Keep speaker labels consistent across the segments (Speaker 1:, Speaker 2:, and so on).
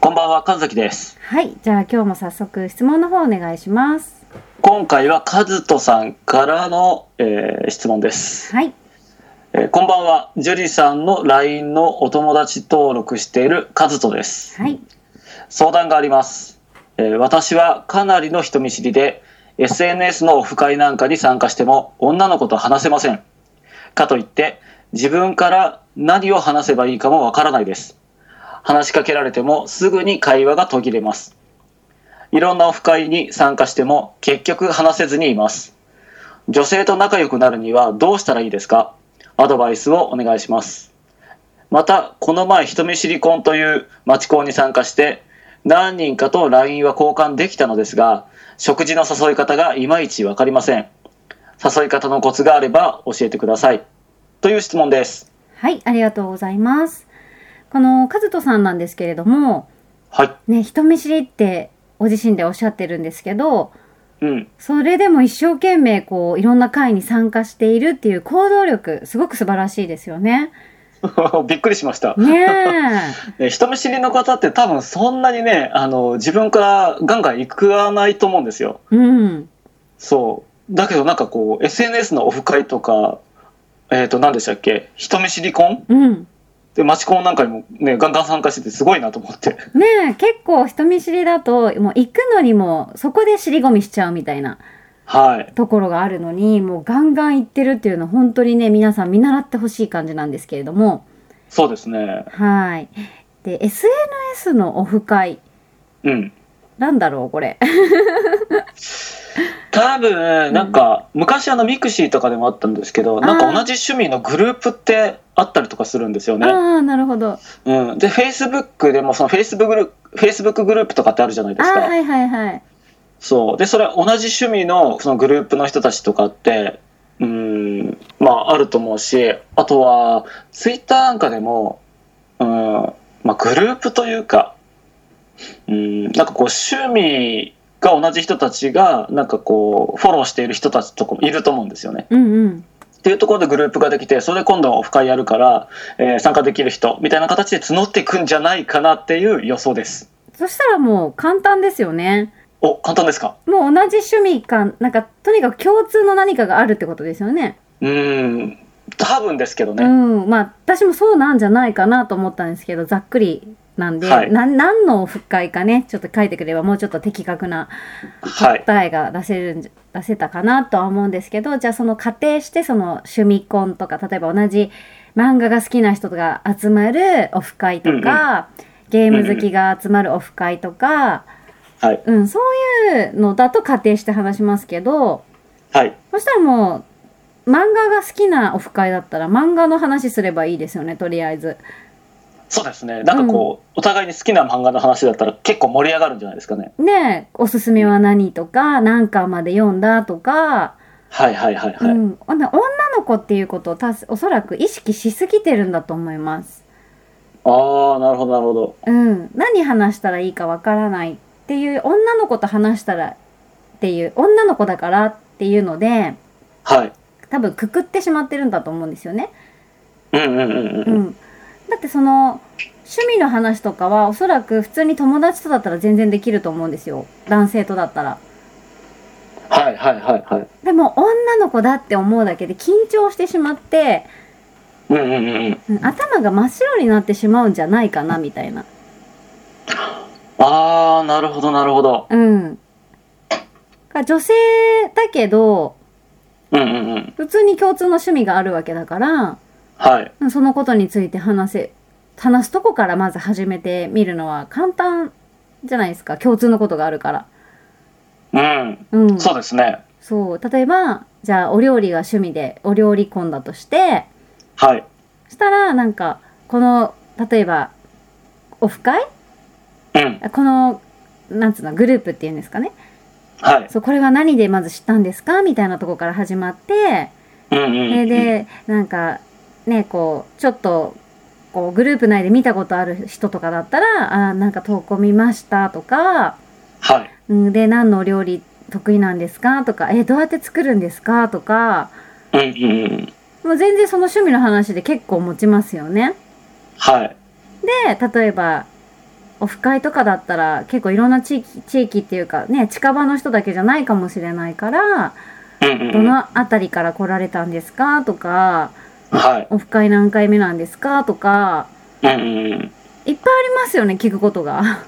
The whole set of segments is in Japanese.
Speaker 1: こんばんは、神崎です。
Speaker 2: はい、じゃあ今日も早速質問の方お願いします。
Speaker 1: 今回は和人さんからの、えー、質問です。
Speaker 2: はい。
Speaker 1: えー、こんばんは、ジュリさんの LINE のお友達登録している和人です。
Speaker 2: はい。
Speaker 1: 相談があります。えー、私はかなりの人見知りで、SNS のオフ会なんかに参加しても女の子と話せません。かといって、自分から何を話せばいいかもわからないです。話しかけられてもすぐに会話が途切れます。いろんなオフ会に参加しても結局話せずにいます。女性と仲良くなるにはどうしたらいいですか？アドバイスをお願いします。また、この前人見知り婚という町コンに参加して何人かと LINE は交換できたのですが、食事の誘い方がいまいちわかりません。誘い方のコツがあれば教えてください。という質問です。
Speaker 2: はい、ありがとうございます。この和人さんなんですけれども、
Speaker 1: はい。
Speaker 2: ね、人見知りってご自身でおっしゃってるんですけど、
Speaker 1: うん。
Speaker 2: それでも一生懸命こう、いろんな会に参加しているっていう行動力、すごく素晴らしいですよね。
Speaker 1: びっくりしました。
Speaker 2: ね
Speaker 1: え。人見知りの方って多分そんなにね、あの、自分からガンガン行くないと思うんですよ。
Speaker 2: うん。
Speaker 1: そう。だけどなんかこう、SNS のオフ会とか、えっ、ー、と、何でしたっけ？人見知り婚？
Speaker 2: うん。
Speaker 1: で、町コンなんかにもね、ガンガン参加しててすごいなと思って。
Speaker 2: ねえ、結構人見知りだと、もう行くのにも、そこで尻込みしちゃうみたいな。
Speaker 1: はい。
Speaker 2: ところがあるのに、もうガンガン行ってるっていうのは本当にね、皆さん見習ってほしい感じなんですけれども。
Speaker 1: そうですね。
Speaker 2: はい。で、SNS のオフ会。
Speaker 1: うん。
Speaker 2: なんだろう、これ。
Speaker 1: 多分、なんか、昔あのミクシーとかでもあったんですけど、なんか同じ趣味のグループってあったりとかするんですよね。
Speaker 2: ああ、なるほど。
Speaker 1: うん。で、フェイスブックでもそのフェイスブックグルフェイスブックグループとかってあるじゃないですか。
Speaker 2: はいはいはい。
Speaker 1: そう。で、それ同じ趣味のそのグループの人たちとかって、うん、まああると思うし、あとは、ツイッターなんかでも、うん、まあグループというか、うん、なんかこう趣味が同じ人たちがなんかこうフォローしている人たちとかもいると思うんですよね。
Speaker 2: うんうん、
Speaker 1: っていうところでグループができてそれで今度はオフ会やるから、えー、参加できる人みたいな形で募っていくんじゃないかなっていう予想です。
Speaker 2: そしたらもう簡単ですよね。
Speaker 1: お簡単ですか？
Speaker 2: もう同じ趣味かなんかとにかく共通の何かがあるってことですよね。
Speaker 1: うん多分ですけどね。
Speaker 2: うんまあ私もそうなんじゃないかなと思ったんですけどざっくりなんで、はい、な何のオフ会かねちょっと書いてくればもうちょっと的確な答えが出せるんじ、はい、出せたかなとは思うんですけどじゃあその仮定してその趣味コンとか例えば同じ漫画が好きな人が集まるオフ会とか、うんうん、ゲーム好きが集まるオフ会とか、
Speaker 1: はい。
Speaker 2: うん、そういうのだと仮定して話しますけど、
Speaker 1: はい、
Speaker 2: そしたらもう漫画が好きなオフ会だったら漫画の話すればいいですよねとりあえず。
Speaker 1: そうですね。なんかこう、うん、お互いに好きな漫画の話だったら結構盛り上がるんじゃないですかね。
Speaker 2: ねおすすめは何とか、何巻まで読んだとか。
Speaker 1: はいはいはいはい。うん、女
Speaker 2: の子っていうことをたおそらく意識しすぎてるんだと思います。
Speaker 1: ああ、なるほどなるほど。
Speaker 2: うん。何話したらいいかわからないっていう女の子と話したらっていう女の子だからっていうので、
Speaker 1: はい。
Speaker 2: 多分くくってしまってるんだと思うんですよね。
Speaker 1: うんうんうん
Speaker 2: う
Speaker 1: うん。
Speaker 2: ん、だってその趣味の話とかはおそらく普通に友達とだったら全然できると思うんですよ男性とだったら。
Speaker 1: はいはいはいはい。
Speaker 2: でも女の子だって思うだけで緊張してしまって、
Speaker 1: うんうんうん
Speaker 2: 頭が真っ白になってしまうんじゃないかなみたいな。
Speaker 1: あー、なるほどなるほど。
Speaker 2: うん。が女性だけど
Speaker 1: うんうんうん。
Speaker 2: 普通に共通の趣味があるわけだから
Speaker 1: はい。
Speaker 2: そのことについて話せ話すとこからまず始めてみるのは簡単じゃないですか共通のことがあるから。
Speaker 1: うん。
Speaker 2: うん、
Speaker 1: そうですね。
Speaker 2: そう例えばじゃあお料理が趣味でお料理婚だとして
Speaker 1: はい。
Speaker 2: したらなんかこの例えばオフ会？
Speaker 1: うん。
Speaker 2: このなんつうのグループっていうんですかね
Speaker 1: はい。
Speaker 2: そうこれは何でまず知ったんですか？みたいなとこから始まって
Speaker 1: うんうんうん。
Speaker 2: でなんかねこうちょっとこうグループ内で見たことある人とかだったらあーなんか投稿見ましたとか、
Speaker 1: はい。
Speaker 2: うん、で何のお料理得意なんですか？とかえどうやって作るんですか？とか
Speaker 1: うんうんうん。
Speaker 2: もう全然その趣味の話で結構持ちますよね。
Speaker 1: はい。
Speaker 2: で例えばオフ会とかだったら結構いろんな地域地域っていうかね近場の人だけじゃないかもしれないから
Speaker 1: うんうんうん。
Speaker 2: どの辺りから来られたんですか？とか
Speaker 1: はい。
Speaker 2: オフ会何回目なんですかとか
Speaker 1: うんうんうん。
Speaker 2: いっぱいありますよね聞くことが。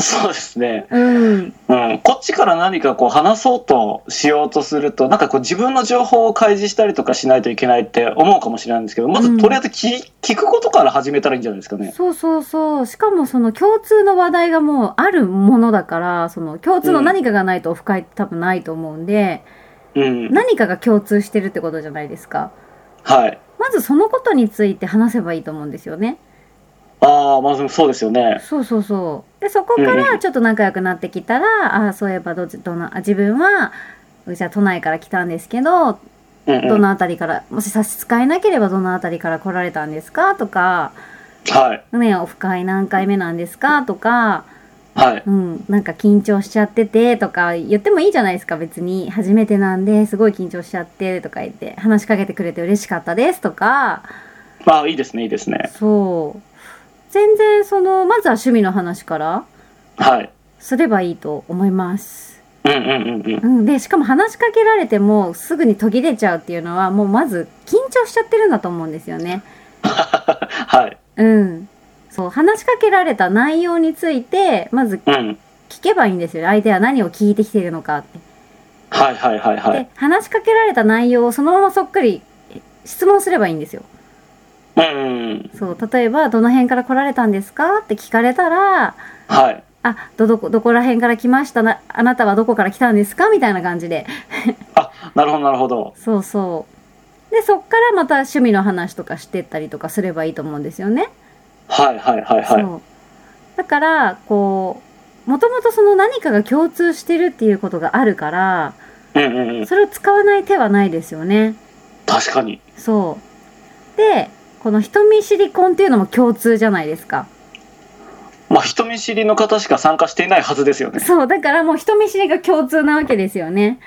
Speaker 1: そうですね。
Speaker 2: うん
Speaker 1: うん。こっちから何かこう話そうとしようとすると、なんかこう自分の情報を開示したりとかしないといけないって思うかもしれないんですけど、ま
Speaker 2: うん
Speaker 1: ずとりあえず聞,、聞くことから始めたらいいんじゃないですかね。
Speaker 2: そうそうそうしかもその共通の話題がもうあるものだからその共通の何かがないとオフ会って多分ないと思うんで、
Speaker 1: うん。
Speaker 2: 何かが共通してるってことじゃないですか。
Speaker 1: はい。
Speaker 2: まずそのことについて話せばいいと思うんですよね。
Speaker 1: ああ、まずそうですよね。
Speaker 2: そうそうそう。で、そこか
Speaker 1: うんうん
Speaker 2: らちょっと仲良くなってきたら、ああ、そういえばどっち、どの、あ自分は、じゃあ都内から来たんですけど、
Speaker 1: うんうん。
Speaker 2: どの辺りから、もし差し支えなければどの辺りから来られたんですか？とか、
Speaker 1: はい。
Speaker 2: ね、オフ会何回目なんですか？とか、
Speaker 1: はい。
Speaker 2: うん、なんか緊張しちゃっててとか言ってもいいじゃないですか、別に。初めてなんで、すごい緊張しちゃってとか言って、話しかけてくれて嬉しかったですとか、
Speaker 1: ああ、いいですね、いいですね。
Speaker 2: そう。全然その、まずは趣味の話から
Speaker 1: はい。
Speaker 2: すればいいと思います。
Speaker 1: うんうんうんうん。
Speaker 2: うん、で、しかも話しかけられてもすぐに途切れちゃうっていうのは、もうまず緊張しちゃってるんだと思うんですよね。
Speaker 1: はい。
Speaker 2: うん。話しかけられた内容について、まず
Speaker 1: うん。
Speaker 2: 聞けばいいんですよね。相手は何を聞いてきているのかって。
Speaker 1: はいはいはいは
Speaker 2: で
Speaker 1: い。
Speaker 2: 話しかけられた内容をそのままそっくり質問すればいいんですよ。
Speaker 1: うん。
Speaker 2: そう例えば「どの辺から来られたんですか?」って聞かれたら
Speaker 1: はい。
Speaker 2: 「あどどこどこら辺から来ましたなあなたはどこから来たんですか?」みたいな感じで
Speaker 1: あ、なるほどなるほど。
Speaker 2: そうそうでそっからまた趣味の話とかしてったりとかすればいいと思うんですよね。
Speaker 1: はいはいはいはい。
Speaker 2: そうだからこうもともとその何かが共通してるっていうことがあるから
Speaker 1: うんうんうん。
Speaker 2: それを使わない手はないですよね。
Speaker 1: 確かに。
Speaker 2: そう。で、この人見知り婚っていうのも共通じゃないですか。
Speaker 1: まあ、人見知りの方しか参加していないはずですよね。
Speaker 2: そう、だからもう人見知りが共通なわけですよね。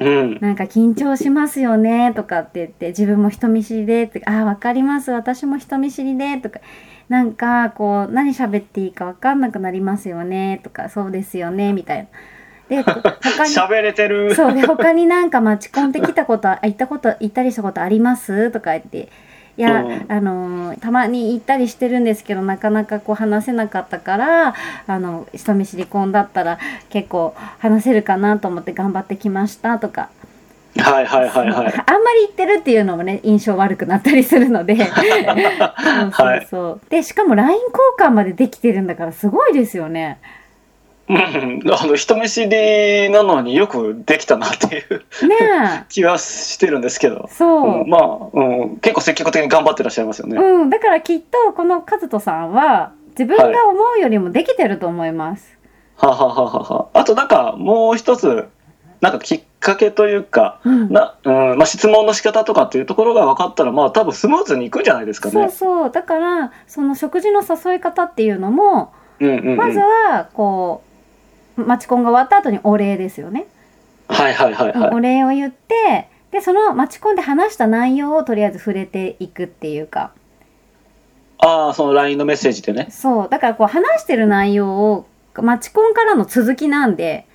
Speaker 1: うん。
Speaker 2: なんか緊張しますよねとかって言って、自分も人見知りでって、ああ、わかります、私も人見知りでとか、なんかこう、何喋っていいかわかんなくなりますよねとか、そうですよねみたいな。で、他に。
Speaker 1: 喋れてる。
Speaker 2: そうで他になんかマチコンって来たことあ 行ったこと行ったりしたことあります？とか言っていや、
Speaker 1: うん
Speaker 2: あのーたまに行ったりしてるんですけどなかなかこう話せなかったからあの人見知り婚だったら結構話せるかなと思って頑張ってきましたとか、
Speaker 1: はいはいはいはい。
Speaker 2: あんまり言ってるっていうのもね印象悪くなったりするので そうそうそう、でしかも LINE 交換までできてるんだからすごいですよね。
Speaker 1: うん。あの、人見知りなのによくできたなっていう
Speaker 2: ね
Speaker 1: 気はしてるんですけど
Speaker 2: え。そう、
Speaker 1: うんまあ、うん、結構積極的に頑張ってらっしゃいますよね。
Speaker 2: うん、だからきっとこの和人さんは自分が思うよりもできてると思います。
Speaker 1: ははははは。あとなんかもう一つ、なんかきっかけというか、
Speaker 2: うん
Speaker 1: な、うん、まあ質問の仕方とかっていうところが分かったら、まあ多分スムーズにいくんじゃないですか
Speaker 2: そう
Speaker 1: ね。
Speaker 2: そうだからその食事の誘い方っていうのも、
Speaker 1: うんうん、うん。
Speaker 2: まずはこうマチコンが終わった後にお礼ですよね。
Speaker 1: はいはいはいはい。
Speaker 2: お礼を言ってでその待ち込んで話した内容をとりあえず触れていくっていうか
Speaker 1: ああ、その LINE のメッセージでね。
Speaker 2: そうだからこう話してる内容を待ち込んからの続きなんで、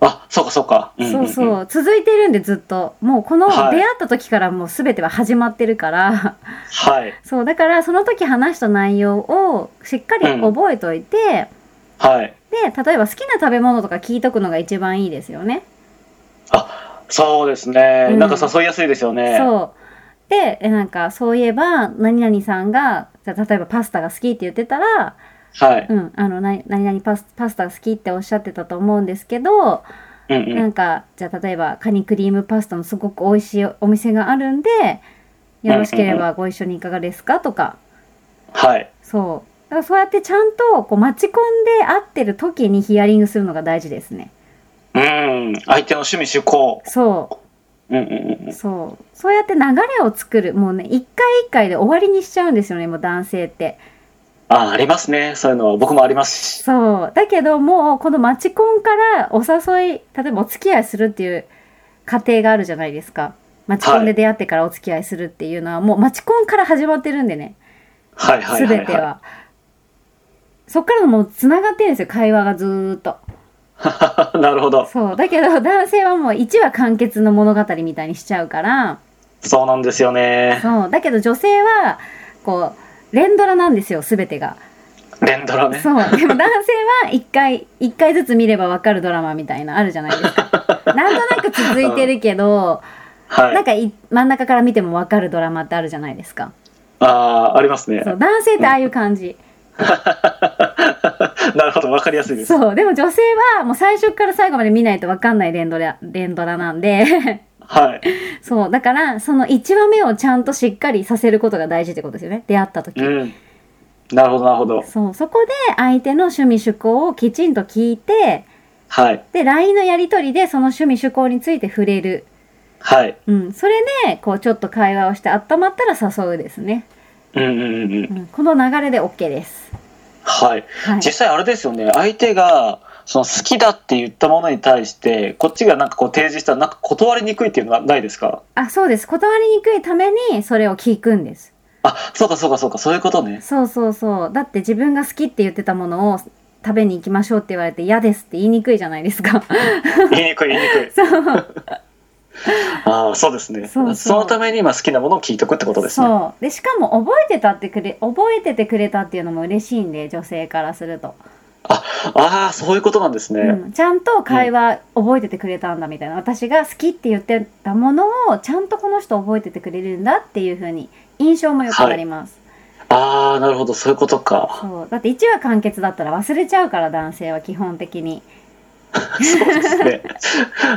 Speaker 1: あ、そうかそうか。んんん
Speaker 2: そうそう続いてるんでずっともうこの出
Speaker 1: はい
Speaker 2: 会った時からもう全ては始まってるから、
Speaker 1: はい。
Speaker 2: そうだからその時話した内容をしっかり覚えといて、
Speaker 1: はい。
Speaker 2: で例えば好きな食べ物とか聞いとくのが一番いいですよね。
Speaker 1: あ、そうですね。
Speaker 2: うん
Speaker 1: なんか誘いやすいですよね。
Speaker 2: そうでえなんかそういえば何々さんがじゃあ例えばパスタが好きって言ってたら
Speaker 1: はい。
Speaker 2: うん、あの、な何々パスパスタ好きっておっしゃってたと思うんですけど、
Speaker 1: うんうん。
Speaker 2: なんか、じゃあ例えば、カニクリームパスタのすごく美味しいお店があるんで、よろしければご一緒にいかがですか？とか、
Speaker 1: はい。
Speaker 2: そう。だからそうやってちゃんと、こう、待ち込んで会ってる時にヒアリングするのが大事ですね。
Speaker 1: うん。相手の趣味趣向。
Speaker 2: そ
Speaker 1: うんうんうん
Speaker 2: う、。そう。そうやって流れを作る。もうね、一回一回で終わりにしちゃうんですよね、もう男性って。
Speaker 1: あ、ありますね。そういうのは僕もありますし。
Speaker 2: そう。だけどもう、このマチコンからお誘い、例えばお付き合いするっていう過程があるじゃないですか。マチコンで出会ってからお付き合いするっていうのは、もうマチコンから始まってるんでね。
Speaker 1: はいはい
Speaker 2: す
Speaker 1: はい、は
Speaker 2: べては。そっからもう繋がってるんですよ、会話がずーっと。
Speaker 1: い。なるほど。
Speaker 2: そう。だけど男性はもう1話完結の物語みたいにしちゃうから、
Speaker 1: そうなんですよね。
Speaker 2: そう。だけど女性は、こう、連ドラなんですよ、すべてが。
Speaker 1: 連ドラね。
Speaker 2: そう。でも男性は一回、一回ずつ見ればわかるドラマみたいな、あるじゃないですか。なんとなく続いてるけど、
Speaker 1: はい。
Speaker 2: なんかい真ん中から見てもわかるドラマってあるじゃないですか。
Speaker 1: ああ、ありますね
Speaker 2: そ。う。男性ってああいう感じ。
Speaker 1: なるほど、わかりやすいです。
Speaker 2: そう。でも女性はもう最初から最後まで見ないとわかんない連ドラ、連ドラなんで、
Speaker 1: はい。
Speaker 2: そう。だから、その1話目をちゃんとしっかりさせることが大事ってことですよね。出会った時。
Speaker 1: うん。なるほど、なるほど。
Speaker 2: そう。そこで相手の趣味趣向をきちんと聞いて、
Speaker 1: はい。
Speaker 2: で、LINE のやりとりでその趣味趣向について触れる。
Speaker 1: はい。
Speaker 2: うん。それで、こう、ちょっと会話をして温まったら誘うですね。
Speaker 1: うんうんうんうん。
Speaker 2: うん。この流れで OK です。
Speaker 1: はい。
Speaker 2: はい。
Speaker 1: 実際あれですよね。相手が、その好きだって言ったものに対して、こっちがなんかこう提示したら、なんか断りにくいっていうのはないですか？
Speaker 2: あ、そうです。断りにくいためにそれを聞くんです。
Speaker 1: あ、そうかそうかそうか、そういうことね。
Speaker 2: そうそうそう。だって自分が好きって言ってたものを食べに行きましょうって言われて嫌ですって言いにくいじゃないですか。
Speaker 1: 言いにくい言いにくい。
Speaker 2: そう。
Speaker 1: ああ、そうですね。
Speaker 2: そうそう
Speaker 1: のために今好きなものを聞いておくってことですね。
Speaker 2: そう。で、しかも覚えてたってくれ、覚えててくれたっていうのも嬉しいんで、女性からすると。
Speaker 1: ああ、そういうことなんですね。
Speaker 2: うん。ちゃんと会話覚えててくれたんだみたいな。私が好きって言ってたものをちゃんとこの人覚えててくれるんだっていう風に印象も良くなります。
Speaker 1: ああ、なるほど、そういうことか。
Speaker 2: そう。だって1話完結だったら忘れちゃうから男性は基本的に。
Speaker 1: そうですね。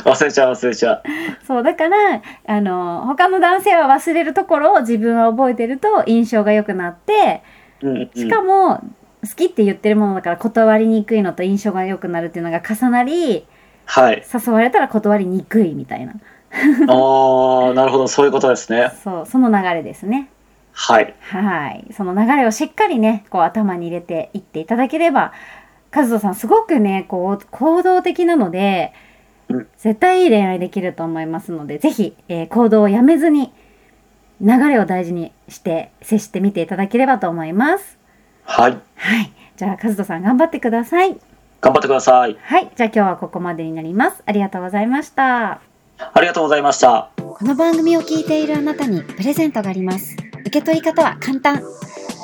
Speaker 1: 忘れちゃう忘れちゃう。
Speaker 2: そう、だから、あの、他の男性は忘れるところを自分は覚えてると印象が良くなって、
Speaker 1: うんうん、
Speaker 2: しかも、好きって言ってるものだから断りにくいのと印象が良くなるっていうのが重なり、
Speaker 1: はい。
Speaker 2: 誘われたら断りにくいみたいな。
Speaker 1: ああ、なるほど、そういうことですね。
Speaker 2: そう、その流れですね。
Speaker 1: はい。
Speaker 2: はい。その流れをしっかりね、こう頭に入れていっていただければ、和人さんすごくね、こう、行動的なので
Speaker 1: うん、
Speaker 2: 絶対いい恋愛できると思いますので、ぜひ、えー行動をやめずに、流れを大事にして、接してみていただければと思います。
Speaker 1: はい。
Speaker 2: はい。じゃあ、和人さん頑張ってください。
Speaker 1: 頑張ってください。
Speaker 2: はい。じゃあ今日はここまでになります。ありがとうございました。
Speaker 1: ありがとうございました。
Speaker 2: この番組を聞いているあなたにプレゼントがあります。受け取り方は簡単。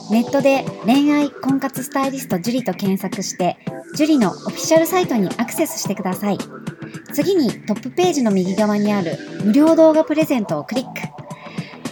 Speaker 2: ネットで恋愛婚活スタイリスト樹と検索して、樹のオフィシャルサイトにアクセスしてください。次にトップページの右側にある無料動画プレゼントをクリック。